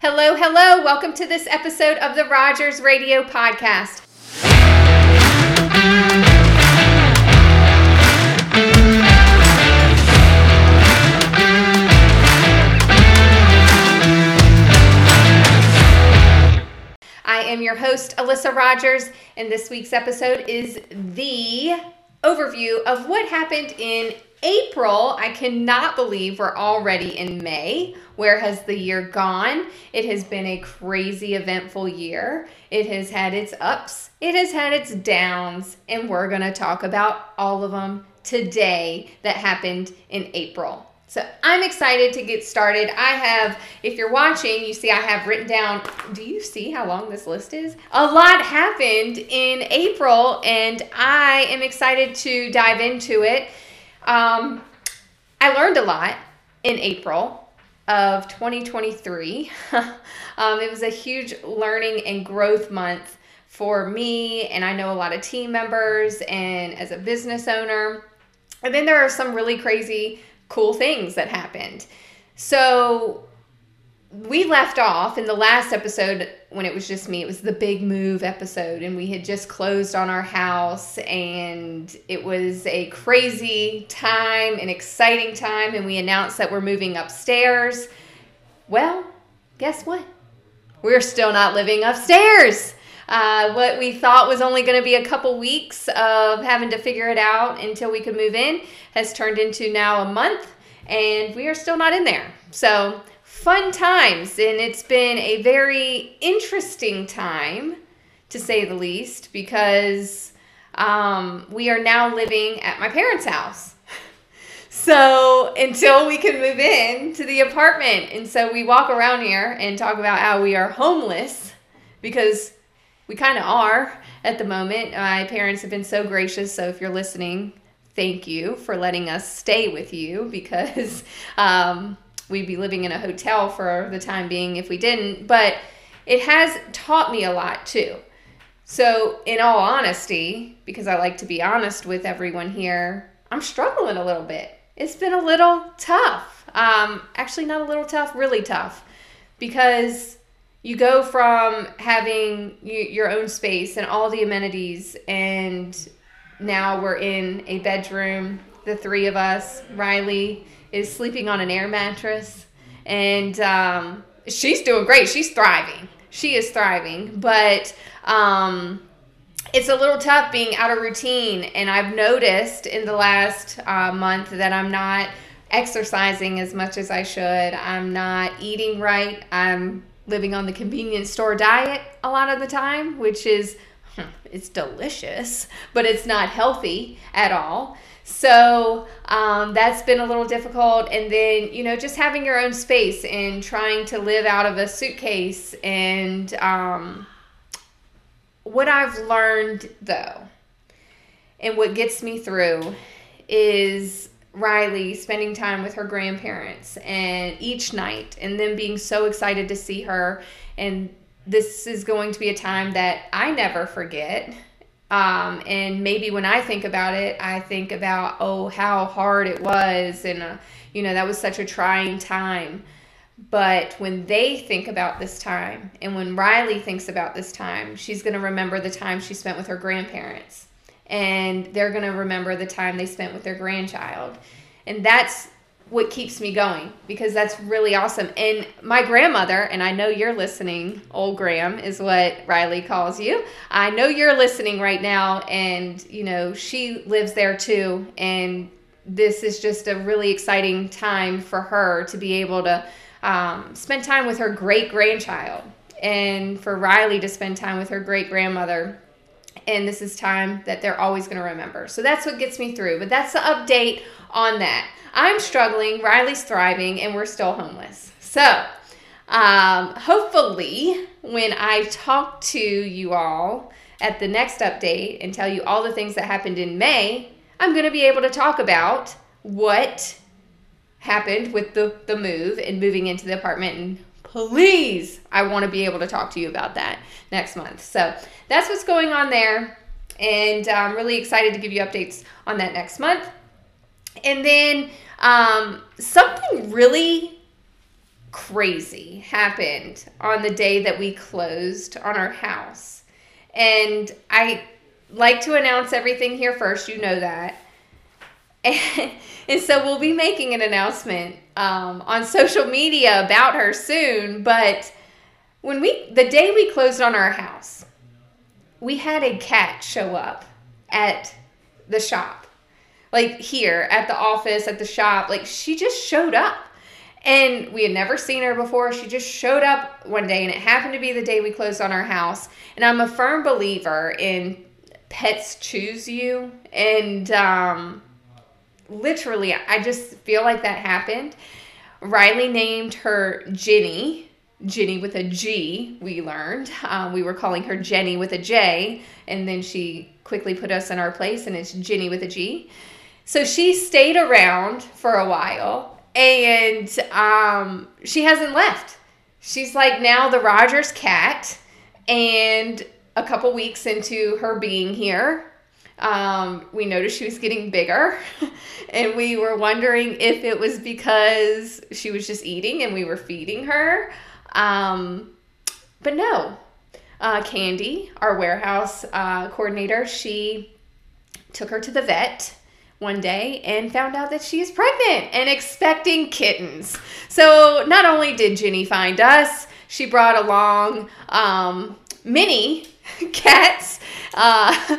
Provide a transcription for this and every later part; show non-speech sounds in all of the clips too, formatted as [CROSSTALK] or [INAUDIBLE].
Hello, hello. Welcome to this episode of the Rogers Radio Podcast. I am your host, Alyssa Rogers, and this week's episode is the overview of what happened in April. I cannot believe we're already in May. Where has the year gone? It has been a crazy, eventful year. It has had its ups, it has had its downs, and we're going to talk about all of them today that happened in April. So I'm excited to get started. I have, if you're watching, you see I have written down, do you see how long this list is? A lot happened in April, and I am excited to dive into it. Um, I learned a lot in April of 2023. [LAUGHS] um, it was a huge learning and growth month for me, and I know a lot of team members and as a business owner. And then there are some really crazy cool things that happened. So we left off in the last episode when it was just me. It was the big move episode, and we had just closed on our house, and it was a crazy time, an exciting time, and we announced that we're moving upstairs. Well, guess what? We're still not living upstairs. Uh, what we thought was only going to be a couple weeks of having to figure it out until we could move in has turned into now a month, and we are still not in there. So, fun times, and it's been a very interesting time to say the least because um, we are now living at my parents' house. [LAUGHS] So until we can move in to the apartment. And so we walk around here and talk about how we are homeless because we kind of are at the moment. My parents have been so gracious. So if you're listening, thank you for letting us stay with you because [LAUGHS] um, we'd be living in a hotel for the time being if we didn't. But it has taught me a lot too. So, in all honesty, because I like to be honest with everyone here, I'm struggling a little bit. It's been a little tough. Um, actually, not a little tough, really tough. Because you go from having your own space and all the amenities, and now we're in a bedroom, the three of us. Riley is sleeping on an air mattress, and um, she's doing great. She's thriving. She is thriving, but um, it's a little tough being out of routine. And I've noticed in the last uh, month that I'm not exercising as much as I should. I'm not eating right. I'm living on the convenience store diet a lot of the time, which is it's delicious, but it's not healthy at all. So um, that's been a little difficult. And then, you know, just having your own space and trying to live out of a suitcase. And um, what I've learned, though, and what gets me through is Riley spending time with her grandparents and each night and them being so excited to see her and this is going to be a time that I never forget. Um, and maybe when I think about it, I think about, oh, how hard it was. And, uh, you know, that was such a trying time. But when they think about this time, and when Riley thinks about this time, she's going to remember the time she spent with her grandparents. And they're going to remember the time they spent with their grandchild. And that's what keeps me going because that's really awesome. And my grandmother, and I know you're listening, old Graham is what Riley calls you. I know you're listening right now, and you know, she lives there too. And this is just a really exciting time for her to be able to um, spend time with her great grandchild and for Riley to spend time with her great grandmother. And this is time that they're always going to remember. So that's what gets me through. But that's the update on that. I'm struggling, Riley's thriving, and we're still homeless. So, um, hopefully, when I talk to you all at the next update and tell you all the things that happened in May, I'm going to be able to talk about what happened with the, the move and moving into the apartment. And please, I want to be able to talk to you about that next month. So, that's what's going on there. And I'm really excited to give you updates on that next month. And then um, something really crazy happened on the day that we closed on our house. And I like to announce everything here first, you know that. [LAUGHS] And, so we'll be making an announcement um, on social media about her soon. But when we, the day we closed on our house, we had a cat show up at the shop, like here at the office, at the shop. Like she just showed up. And we had never seen her before. She just showed up one day, and it happened to be the day we closed on our house. And I'm a firm believer in pets choose you. And um, literally, I just feel like that happened. Riley named her Ginny, Ginny with a G, we learned. Um, we were calling her Jenny with a J, and then she quickly put us in our place, and it's Ginny with a G. So she stayed around for a while, and um, she hasn't left. She's like now the Rogers cat, and a couple weeks into her being here, um, we noticed she was getting bigger, [LAUGHS] and we were wondering if it was because she was just eating and we were feeding her. Um, but no, uh, Candy, our warehouse uh, coordinator, she took her to the vet one day and found out that she is pregnant and expecting kittens. So not only did Ginny find us, she brought along um, [LAUGHS] cats. Uh,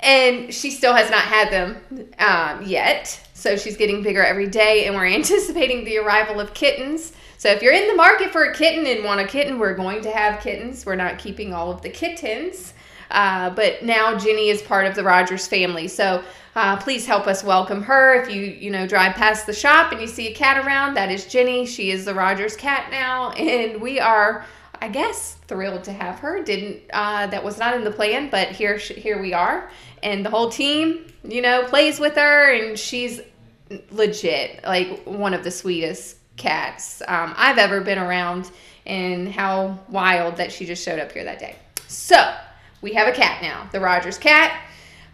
and she still has not had them um, yet. So she's getting bigger every day, and we're [LAUGHS] anticipating the arrival of kittens. So if you're in the market for a kitten and want a kitten, we're going to have kittens. We're not keeping all of the kittens. Uh, but now Ginny is part of the Rogers family. So uh, please help us welcome her. If you you know drive past the shop and you see a cat around, that is Ginny. She is the Rogers cat now, and we are I guess thrilled to have her. Didn't uh, that was not in the plan, but here here we are, and the whole team, you know, plays with her, and she's legit like one of the sweetest cats um, I've ever been around, and how wild that she just showed up here that day. So we have a cat now, the Rogers cat.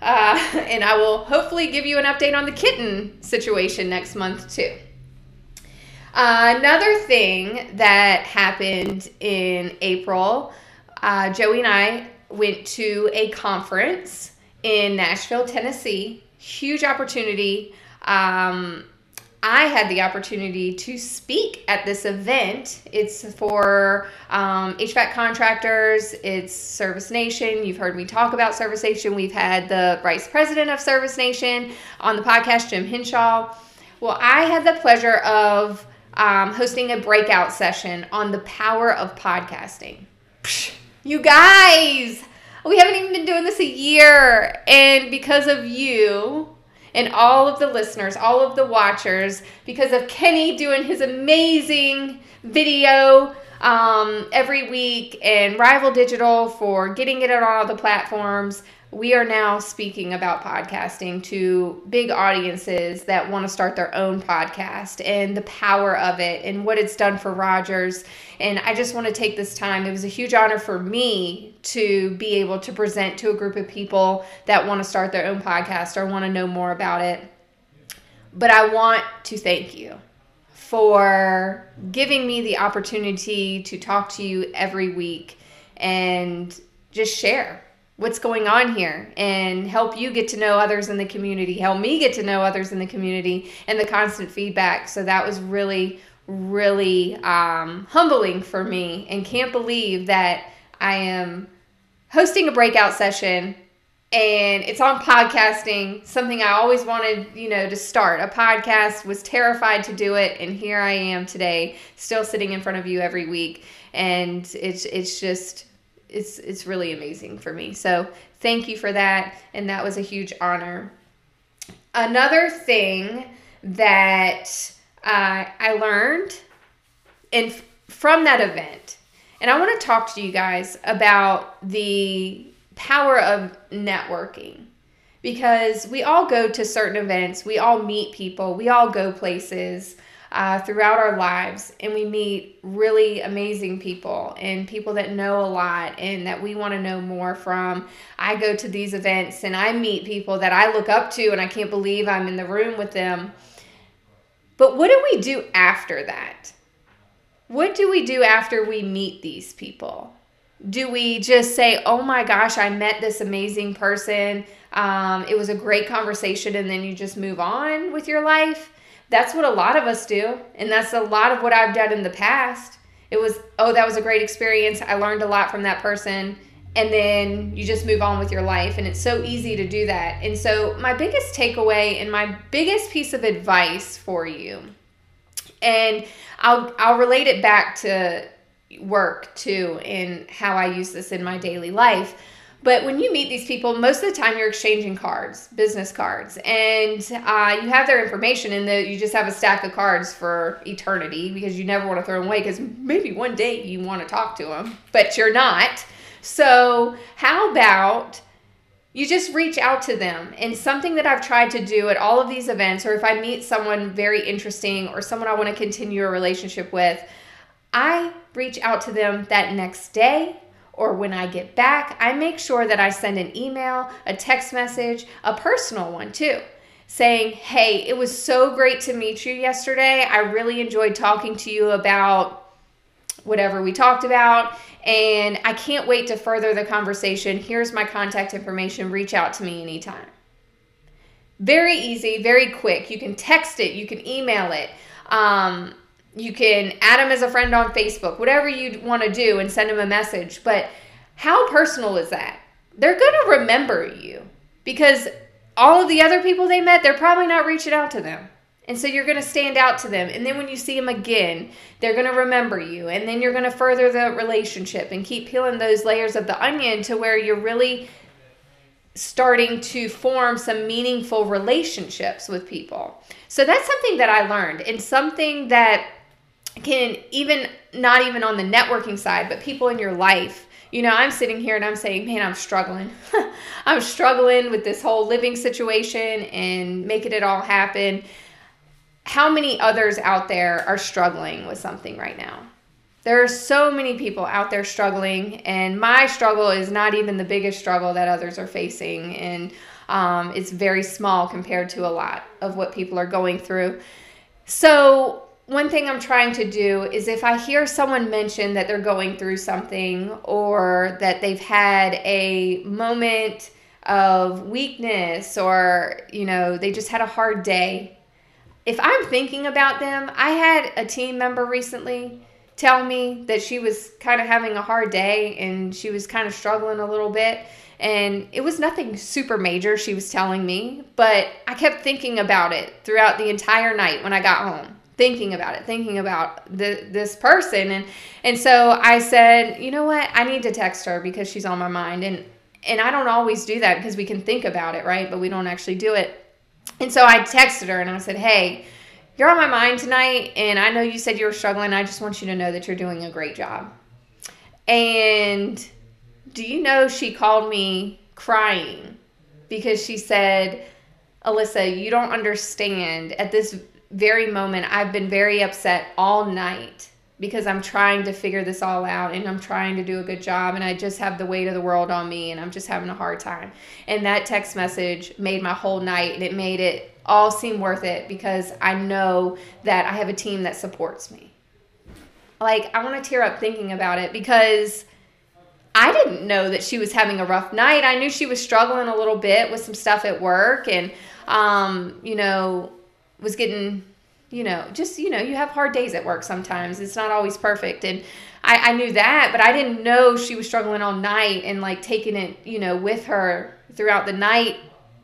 Uh, [LAUGHS] and I will hopefully give you an update on the kitten situation next month too. Uh, another thing that happened in April, uh, Joey and I went to a conference in Nashville, Tennessee. Huge opportunity. Um, I had the opportunity to speak at this event. It's for um, HVAC contractors, it's Service Nation. You've heard me talk about Service Nation. We've had the vice president of Service Nation on the podcast, Jim Hinshaw. Well, I had the pleasure of um, hosting a breakout session on the power of podcasting. You guys, we haven't even been doing this a year. And because of you and all of the listeners, all of the watchers, because of Kenny doing his amazing video um, every week and Rival Digital for getting it on all the platforms, we are now speaking about podcasting to big audiences that want to start their own podcast and the power of it and what it's done for Rogers. And I just want to take this time. It was a huge honor for me to be able to present to a group of people that want to start their own podcast or want to know more about it. But I want to thank you for giving me the opportunity to talk to you every week and just share what's going on here and help you get to know others in the community, help me get to know others in the community, and the constant feedback. So that was really, really um, humbling for me, and can't believe that I am hosting a breakout session and it's on podcasting something i always wanted you know to start a podcast was terrified to do it and here i am today still sitting in front of you every week and it's it's just it's it's really amazing for me. So thank you for that, and that was a huge honor. Another thing that uh, I learned and from that event, and I want to talk to you guys about the power of networking because we all go to certain events, we all meet people, we all go places uh, throughout our lives and we meet really amazing people and people that know a lot and that we want to know more from. I go to these events and I meet people that I look up to and I can't believe I'm in the room with them. But what do we do after that? what do we do after we meet these people? Do we just say, oh my gosh, I met this amazing person? Um, it was a great conversation, and then you just move on with your life? That's what a lot of us do. And that's a lot of what I've done in the past. It was, oh, that was a great experience. I learned a lot from that person. And then you just move on with your life. And it's so easy to do that. And so, my biggest takeaway and my biggest piece of advice for you, and I'll, I'll relate it back to work too, and how I use this in my daily life but when you meet these people, most of the time you're exchanging cards, business cards, and uh, you have their information, and the, you just have a stack of cards for eternity because you never want to throw them away because maybe one day you want to talk to them, but you're not. So, how about you just reach out to them? And something that I've tried to do at all of these events, or if I meet someone very interesting or someone I want to continue a relationship with, I reach out to them that next day or when I get back, I make sure that I send an email, a text message, a personal one too, saying, Hey, it was so great to meet you yesterday. I really enjoyed talking to you about whatever we talked about. And I can't wait to further the conversation. Here's my contact information. Reach out to me anytime. Very easy, very quick. You can text it, you can email it. Um, you can add them as a friend on Facebook, whatever you want to do, and send them a message. But how personal is that? They're going to remember you because all of the other people they met, they're probably not reaching out to them. And so you're going to stand out to them. And then when you see them again, they're going to remember you. And then you're going to further the relationship and keep peeling those layers of the onion to where you're really starting to form some meaningful relationships with people. So that's something that I learned and something that can even not even on the networking side, but people in your life. You know, I'm sitting here and I'm saying, man, I'm struggling. [LAUGHS] I'm struggling with this whole living situation and making it all happen. How many others out there are struggling with something right now? There are so many people out there struggling, and my struggle is not even the biggest struggle that others are facing. And um, it's very small compared to a lot of what people are going through. So, one thing I'm trying to do is if I hear someone mention that they're going through something or that they've had a moment of weakness or, you know, they just had a hard day, if I'm thinking about them, I had a team member recently tell me that she was kind of having a hard day and she was kind of struggling a little bit. And it was nothing super major, she was telling me, but I kept thinking about it throughout the entire night when I got home thinking about it, thinking about the, this person. And, and so I said, you know what? I need to text her because she's on my mind. And, and I don't always do that because we can think about it, right? But we don't actually do it. And so I texted her and I said, hey, you're on my mind tonight. And I know you said you were struggling. I just want you to know that you're doing a great job. And do you know she called me crying because she said, Alyssa, you don't understand. At this very moment, I've been very upset all night because I'm trying to figure this all out and I'm trying to do a good job and I just have the weight of the world on me and I'm just having a hard time. And that text message made my whole night and it made it all seem worth it because I know that I have a team that supports me. Like, I want to tear up thinking about it because I didn't know that she was having a rough night. I knew she was struggling a little bit with some stuff at work and, um, you know, was getting you know just you know you have hard days at work sometimes. It's not always perfect. And I, I knew that but i didn't know she was struggling all night and like taking it you know with her throughout the night.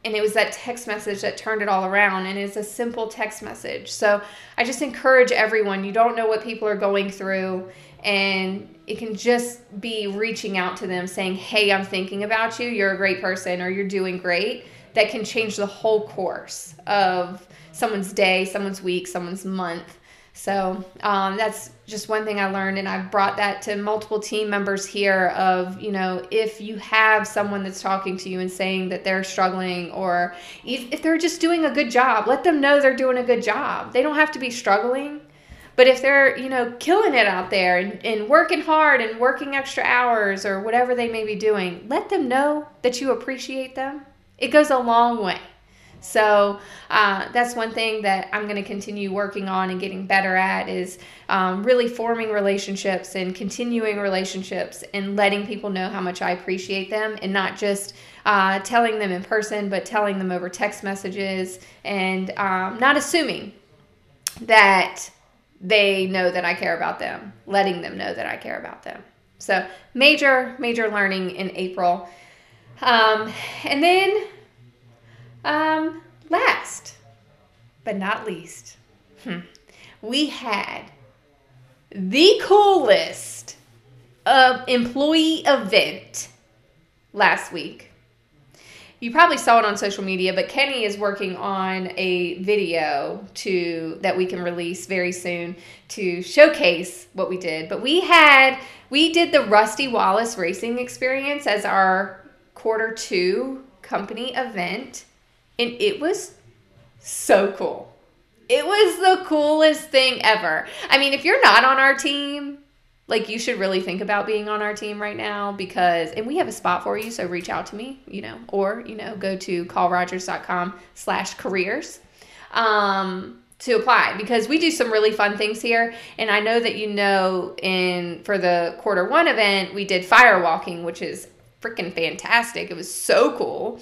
And it was that text message that turned it all around and it's a simple text message. So i just encourage everyone you don't know what people are going through and it can just be reaching out to them saying hey i'm thinking about you. You're a great person or you're doing great. That can change the whole course of someone's day, someone's week, someone's month. So um, that's just one thing I learned, and I've brought that to multiple team members here. Of you know, if you have someone that's talking to you and saying that they're struggling, or if they're just doing a good job, let them know they're doing a good job. They don't have to be struggling, but if they're you know killing it out there and, and working hard and working extra hours or whatever they may be doing, let them know that you appreciate them. It goes a long way. So uh, that's one thing that I'm going to continue working on and getting better at is um, really forming relationships and continuing relationships and letting people know how much I appreciate them and not just uh, telling them in person, but telling them over text messages and um, not assuming that they know that I care about them, letting them know that I care about them. So, major, major learning in April. Um, and then, um, last but not least, hmm, we had the coolest uh, employee event last week. You probably saw it on social media, but Kenny is working on a video to that we can release very soon to showcase what we did. But we had we did the Rusty Wallace racing experience as our quarter 2 company event and it was so cool. It was the coolest thing ever. I mean, if you're not on our team, like you should really think about being on our team right now because and we have a spot for you so reach out to me you know or you know go to callrogers.com slash careers um, to apply because we do some really fun things here and i know that you know in for the quarter one event we did fire walking which is freaking fantastic it was so cool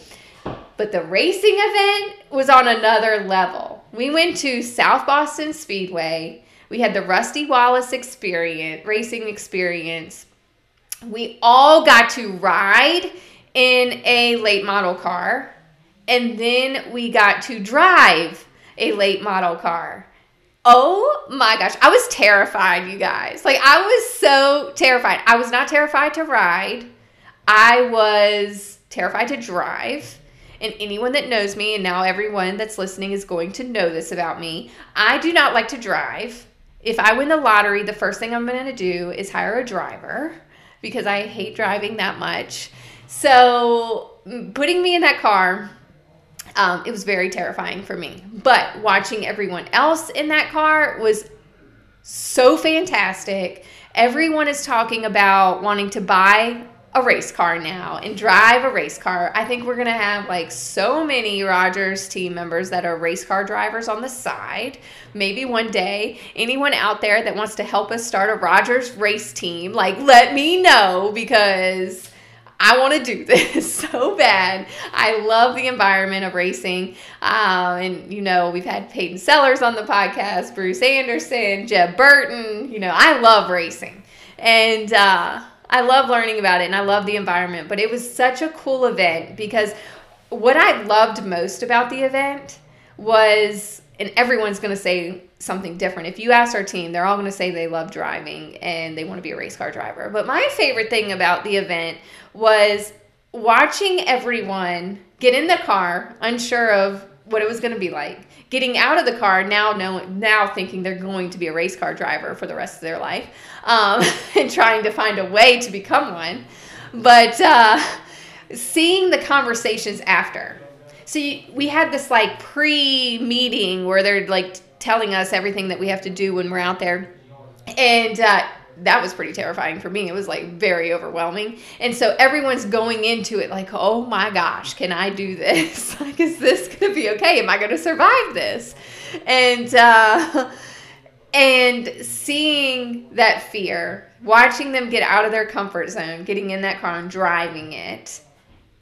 but the racing event was on another level we went to south boston speedway we had the Rusty Wallace experience, racing experience. We all got to ride in a late model car, and then we got to drive a late model car. Oh my gosh, I was terrified, you guys. Like, I was so terrified. I was not terrified to ride, I was terrified to drive. And anyone that knows me, and now everyone that's listening is going to know this about me, I do not like to drive if I win the lottery, the first thing I'm going to do is hire a driver because I hate driving that much. So, putting me in that car, um, it was very terrifying for me. But watching everyone else in that car was so fantastic. Everyone is talking about wanting to buy a race car now and drive a race car. I think we're going to have like so many Rogers team members that are race car drivers on the side. Maybe one day, anyone out there that wants to help us start a Rogers race team, like let me know because I want to do [LAUGHS] this so bad. I love the environment of racing. Uh, and, you know, we've had Peyton Sellers on the podcast, Bruce Anderson, Jeb Burton. You know, I love racing. And, uh, I love learning about it and I love the environment, but it was such a cool event because what I loved most about the event was, and everyone's going to say something different. If you ask our team, they're all going to say they love driving and they want to be a race car driver. But my favorite thing about the event was watching everyone get in the car, unsure of what it was going to be like. Getting out of the car now knowing now thinking they're going to be a race car driver for the rest of their life um, [LAUGHS] and trying to find a way to become one. But uh, seeing the conversations after. So you, we had this like pre-meeting where they're like telling us everything that we have to do when we're out there. And uh, that was pretty terrifying for me. It was like very overwhelming. And so everyone's going into it like, oh my gosh, can I do this? [LAUGHS] like, is this going to be okay? Am I going to survive this? And, uh, and seeing that fear, watching them get out of their comfort zone, getting in that car and driving it,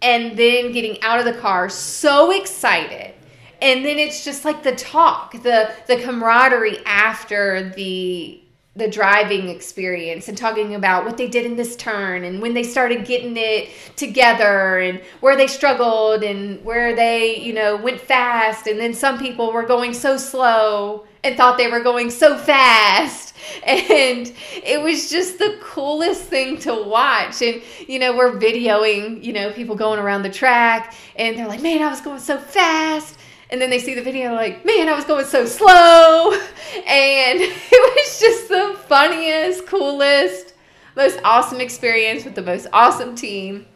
and then getting out of the car so excited and then it's just like the talk the the camaraderie after the the driving experience and talking about what they did in this turn and when they started getting it together and where they struggled and where they, you know, went fast and then some people were going so slow and thought they were going so fast. [LAUGHS] And it was just the coolest thing to watch. And you know we're videoing you know people going around the track and they're like man i was going so fast and then they see the video like man i was going so slow. [LAUGHS] And [LAUGHS] it was just the funniest coolest most awesome experience with the most awesome team.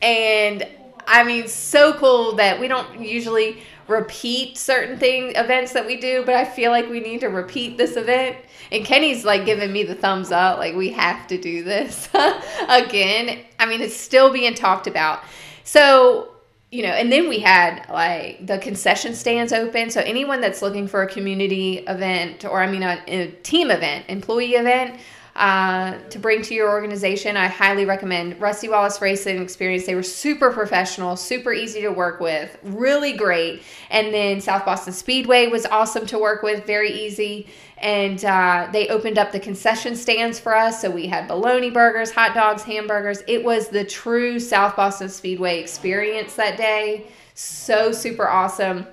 And i mean so cool that we don't usually repeat certain thing events that we do but i feel like we need to repeat this event. And kenny's like giving me the thumbs up like we have to do this [LAUGHS] again. I mean it's still being talked about. So you know, and then we had like the concession stands open. So anyone that's looking for a community event or I mean a, a team event, employee event, uh, to bring to your organization, I highly recommend Rusty Wallace Racing Experience. They were super professional, super easy to work with, really great. And then South Boston Speedway was awesome to work with, very easy. And uh, they opened up the concession stands for us. So we had bologna burgers, hot dogs, hamburgers. It was the true South Boston Speedway experience that day. So super awesome.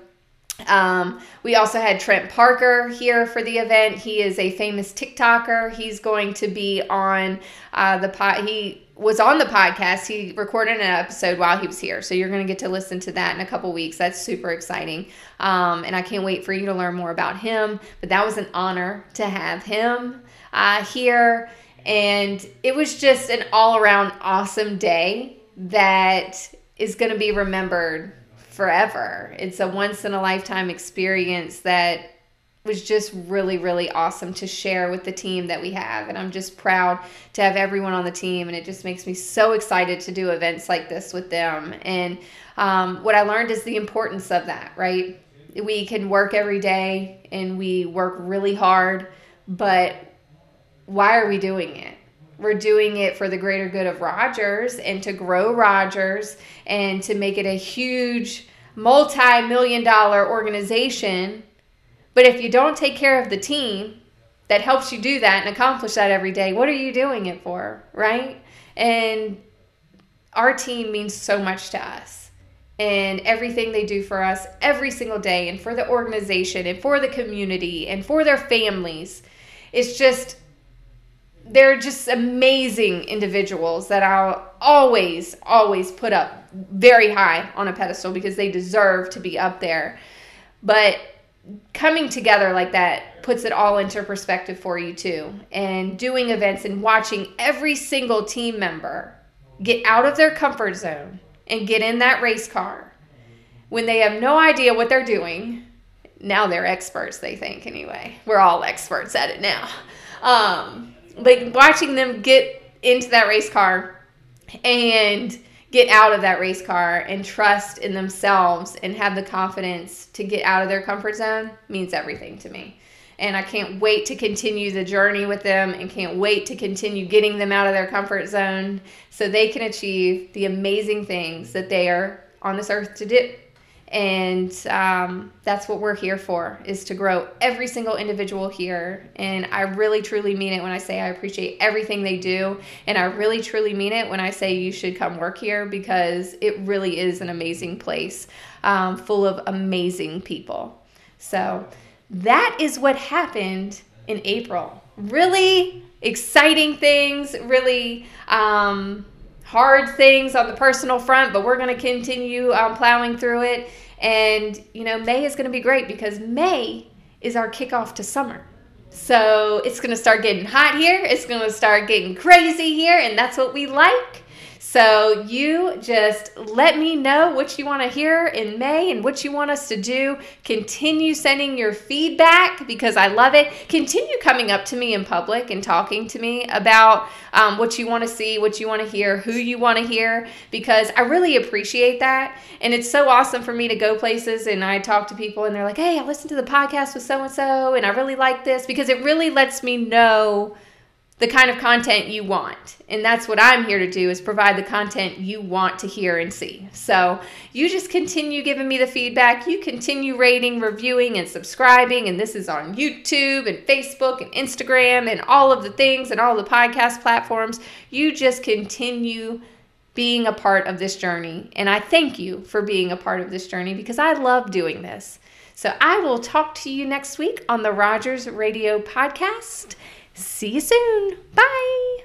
Um, we also had Trent Parker here for the event. He is a famous TikToker. He's going to be on uh, the pod. He was on the podcast. He recorded an episode while he was here, so you're going to get to listen to that in a couple weeks. That's super exciting, um, and I can't wait for you to learn more about him. But that was an honor to have him uh, here, and it was just an all around awesome day that is going to be remembered forever. It's a once in a lifetime experience that was just really, really awesome to share with the team that we have. And I'm just proud to have everyone on the team. And it just makes me so excited to do events like this with them. And um, what I learned is the importance of that, right? We can work every day and we work really hard, but why are we doing it? We're doing it for the greater good of Rogers and to grow Rogers and to make it a huge multi million dollar organization. But if you don't take care of the team that helps you do that and accomplish that every day, what are you doing it for? Right? And our team means so much to us and everything they do for us every single day and for the organization and for the community and for their families. It's just they're just amazing individuals that I'll always, always put up very high on a pedestal because they deserve to be up there. But coming together like that puts it all into perspective for you too. And doing events and watching every single team member get out of their comfort zone and get in that race car when they have no idea what they're doing. Now they're experts, they think, anyway. We're all experts at it now. Um, like watching them get into that race car and get out of that race car and trust in themselves and have the confidence to get out of their comfort zone means everything to me. And I can't wait to continue the journey with them and can't wait to continue getting them out of their comfort zone so they can achieve the amazing things that they are on this earth to do and um, that's what we're here for is to grow every single individual here. And i really truly mean it when i say i appreciate everything they do. And i really truly mean it when i say you should come work here because it really is an amazing place um, full of amazing people. So that is what happened in april. Really exciting things really um, hard things on the personal front, but we're going to continue um, plowing through it. And, you know, May is going to be great because May is our kickoff to summer. So it's going to start getting hot here. It's going to start getting crazy here. And that's what we like. So you just let me know what you want to hear in May and what you want us to do. Continue sending your feedback because I love it. Continue coming up to me in public and talking to me about um, what you want to see, what you want to hear, who you want to hear, because I really appreciate that. And it's so awesome for me to go places and I talk to people and they're like, hey, I listened to the podcast with so and so and I really like this because it really lets me know the kind of content you want. And that's what I'm here to do is provide the content you want to hear and see. So, you just continue giving me the feedback. You continue rating, reviewing and subscribing and this is on YouTube and Facebook and Instagram and all of the things and all the podcast platforms. You just continue being a part of this journey. And I thank you for being a part of this journey because I love doing this. So, I will talk to you next week on the Rogers Radio podcast. See you soon. Bye.